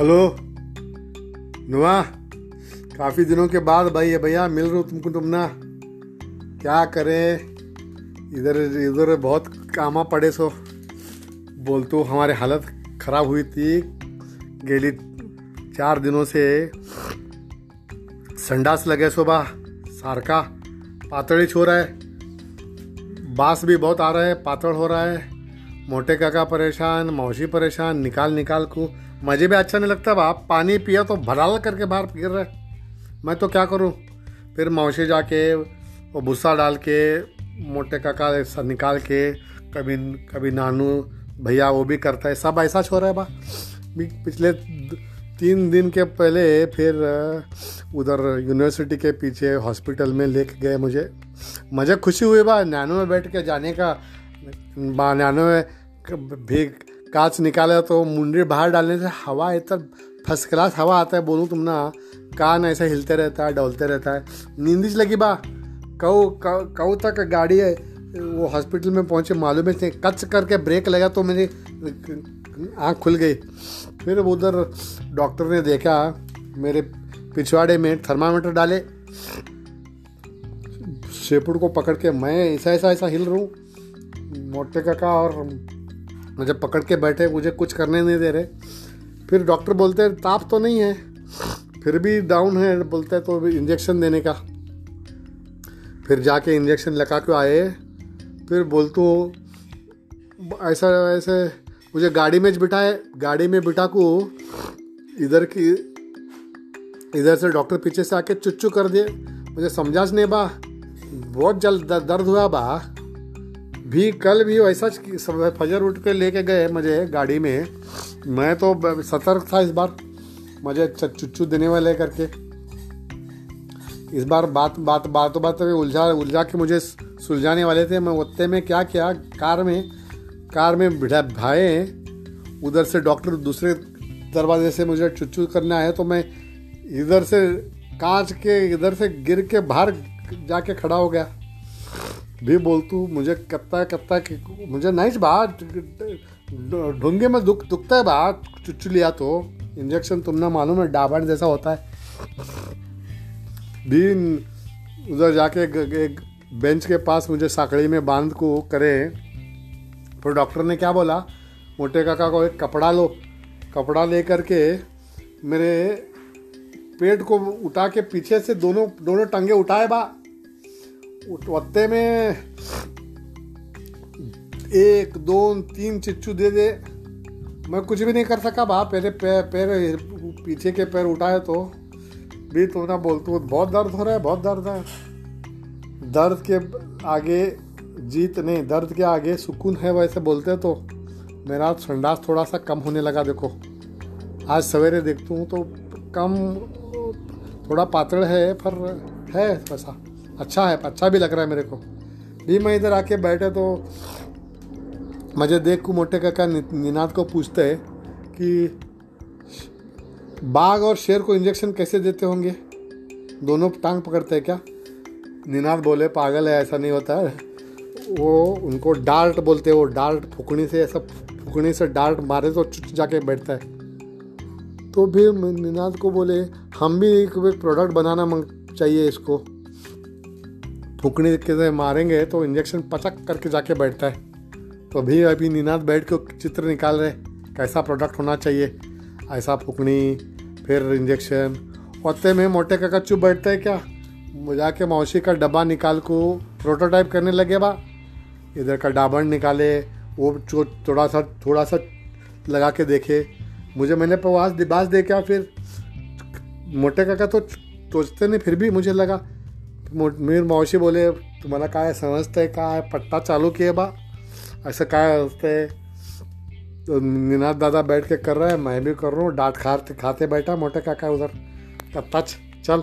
Hello. नुआ, काफ़ी दिनों के बाद भाई है भैया, मिल रहा हूँ तुमको तुम ना क्या करें? इधर इधर बहुत कामा पड़े सो। बोल तो हमारे हालत ख़राब हुई थी। गेली चार दिनों से संडास लगे सो बा सारका पातड़ी छो रहा है। बाँस भी बहुत आ रहा है पातड़ हो रहा है। मोटे काका परेशान, मौसी परेशान निकाल निकाल को मुझे भी अच्छा नहीं लगता बाप पानी पिया तो भराल करके बाहर फिर रहे। मैं तो क्या करूँ? फिर मौसी जाके, वो भूसा डाल के, मोटे काका ऐसा निकाल के, कभी कभी नानू भैया वो भी करता है। सब ऐसा छो रहा है बा। पिछले तीन दिन के पहले फिर उधर यूनिवर्सिटी के पीछे हॉस्पिटल में लेके गए मुझे। मुझे खुशी हुई बा, नैनो में बैठ के जाने का। बा, नैनो में भी कांच निकाला तो मुंडी बाहर डालने से हवा इतना फ़र्स्ट क्लास हवा आता है, बोलूँ तुम ना, कान ऐसा हिलते रहता है, डोलते रहता है। नींदिश लगी बा? कऊ कऊ तक गाड़ी है, वो हॉस्पिटल में पहुँचे, मालूम है कच करके ब्रेक लगा तो मेरी आँख खुल गई। फिर उधर डॉक्टर ने देखा, मेरे पिछवाड़े में थर्मामीटर डाले। शेपुड़ को पकड़ के मैं ऐसा ऐसा ऐसा हिल रहा। हूँ मोटे काका और मुझे पकड़ के बैठे, मुझे कुछ करने नहीं दे रहे। फिर डॉक्टर बोलते हैं, ताप तो नहीं है। फिर भी डाउन है, बोलते हैं तो इंजेक्शन देने का। फिर जाके इंजेक्शन लगा के आए। फिर बोलते हो ऐसा, ऐसे, मुझे गाड़ी में बिठाए, गाड़ी में बिठा को इधर की, इधर से डॉक्टर पीछे से आके चुच्चू कर दिए। मुझे समझा नहीं बा। बहुत जल्द दर्द हुआ बा। भी कल भी वैसा फजर उठ के लेके गए मुझे गाड़ी में। मैं तो सतर्क था इस बार, मुझे चुच्चू देने वाले करके। इस बार बात बात, बातों बात उलझा उलझा के मुझे सुलझाने वाले थे। मैं उत्ते में क्या किया, कार में कार में बिठा भाए। उधर से डॉक्टर दूसरे दरवाजे से मुझे चुच्चू करना है तो मैं इधर से कांच के, इधर से गिर के बाहर जाके खड़ा हो गया। भी बोलतू मुझे कत्ता कत्ता मुझे नहीं बात ढूँगे में दुख दुखता है बात, चुच्चू लिया तो। इंजेक्शन तुमने मालूम है, डाबन जैसा होता है। भी उधर जाके एक बेंच के पास मुझे साकड़ी में बाँध को करे। फिर डॉक्टर ने क्या बोला, मोटे काका को एक कपड़ा लो। कपड़ा ले करके मेरे पेट को उठा के पीछे से दोनों दोनों टंगे उठाए बा। उठवत्ते में एक दो तीन चिच्चू दे दे। मैं कुछ भी नहीं कर सका पहले पैर पैर, पीछे के पैर उठाए तो। भी तो ना बोलते हो बहुत दर्द हो रहा है, बहुत दर्द है। दर्द के आगे जीत नहीं, दर्द के आगे सुकून है, वैसे बोलते तो। मेरा संडास थोड़ा सा कम होने लगा, देखो। आज सवेरे देखता हूँ तो कम, थोड़ा पातड़ है, पर है वैसा। अच्छा है अच्छा भी लग रहा है मेरे को। भी मैं इधर आके बैठे तो मुझे देख को मोटे काका निनाद को पूछते हैं कि बाघ और शेर को इंजेक्शन कैसे देते होंगे? दोनों टांग पकड़ते हैं क्या? निनाद बोले, पागल है, ऐसा नहीं होता है। वो उनको डार्ट बोलते हैं, वो डार्ट फुकनी से, ऐसा फुकनी से डार्ट मारे तो चुट जाके बैठता है। तो फिर निनाद को बोले, हम भी एक प्रोडक्ट बनाना चाहिए इसको। फुकनी के से मारेंगे तो इंजेक्शन पचक करके जाके बैठता है। तो भी अभी निनाद बैठ के चित्र निकाल रहे कैसा प्रोडक्ट होना चाहिए? ऐसा फुकनी, फिर इंजेक्शन होते में मोटे का चुप बैठते है क्या? जाके मौसी का डब्बा निकाल को प्रोटोटाइप करने लगे बा। इधर का डाबन निकाले, वो थोड़ा सा थोड़ा सा लगा के देखे। मुझे मैंने प्रवास दिबास देखा फिर? मोटे काका तो सोचते नहीं, फिर भी मुझे लगा मेरे मावशी बोले तुम्हारा काय समझते काय पट्टा चालू किए बा? ऐसा काय असतंय? तो निनाद दादा बैठ के कर रहा है, मैं भी कर रहा हूँ, डांट खाते खाते बैठा मोटे काका उधर तब चल.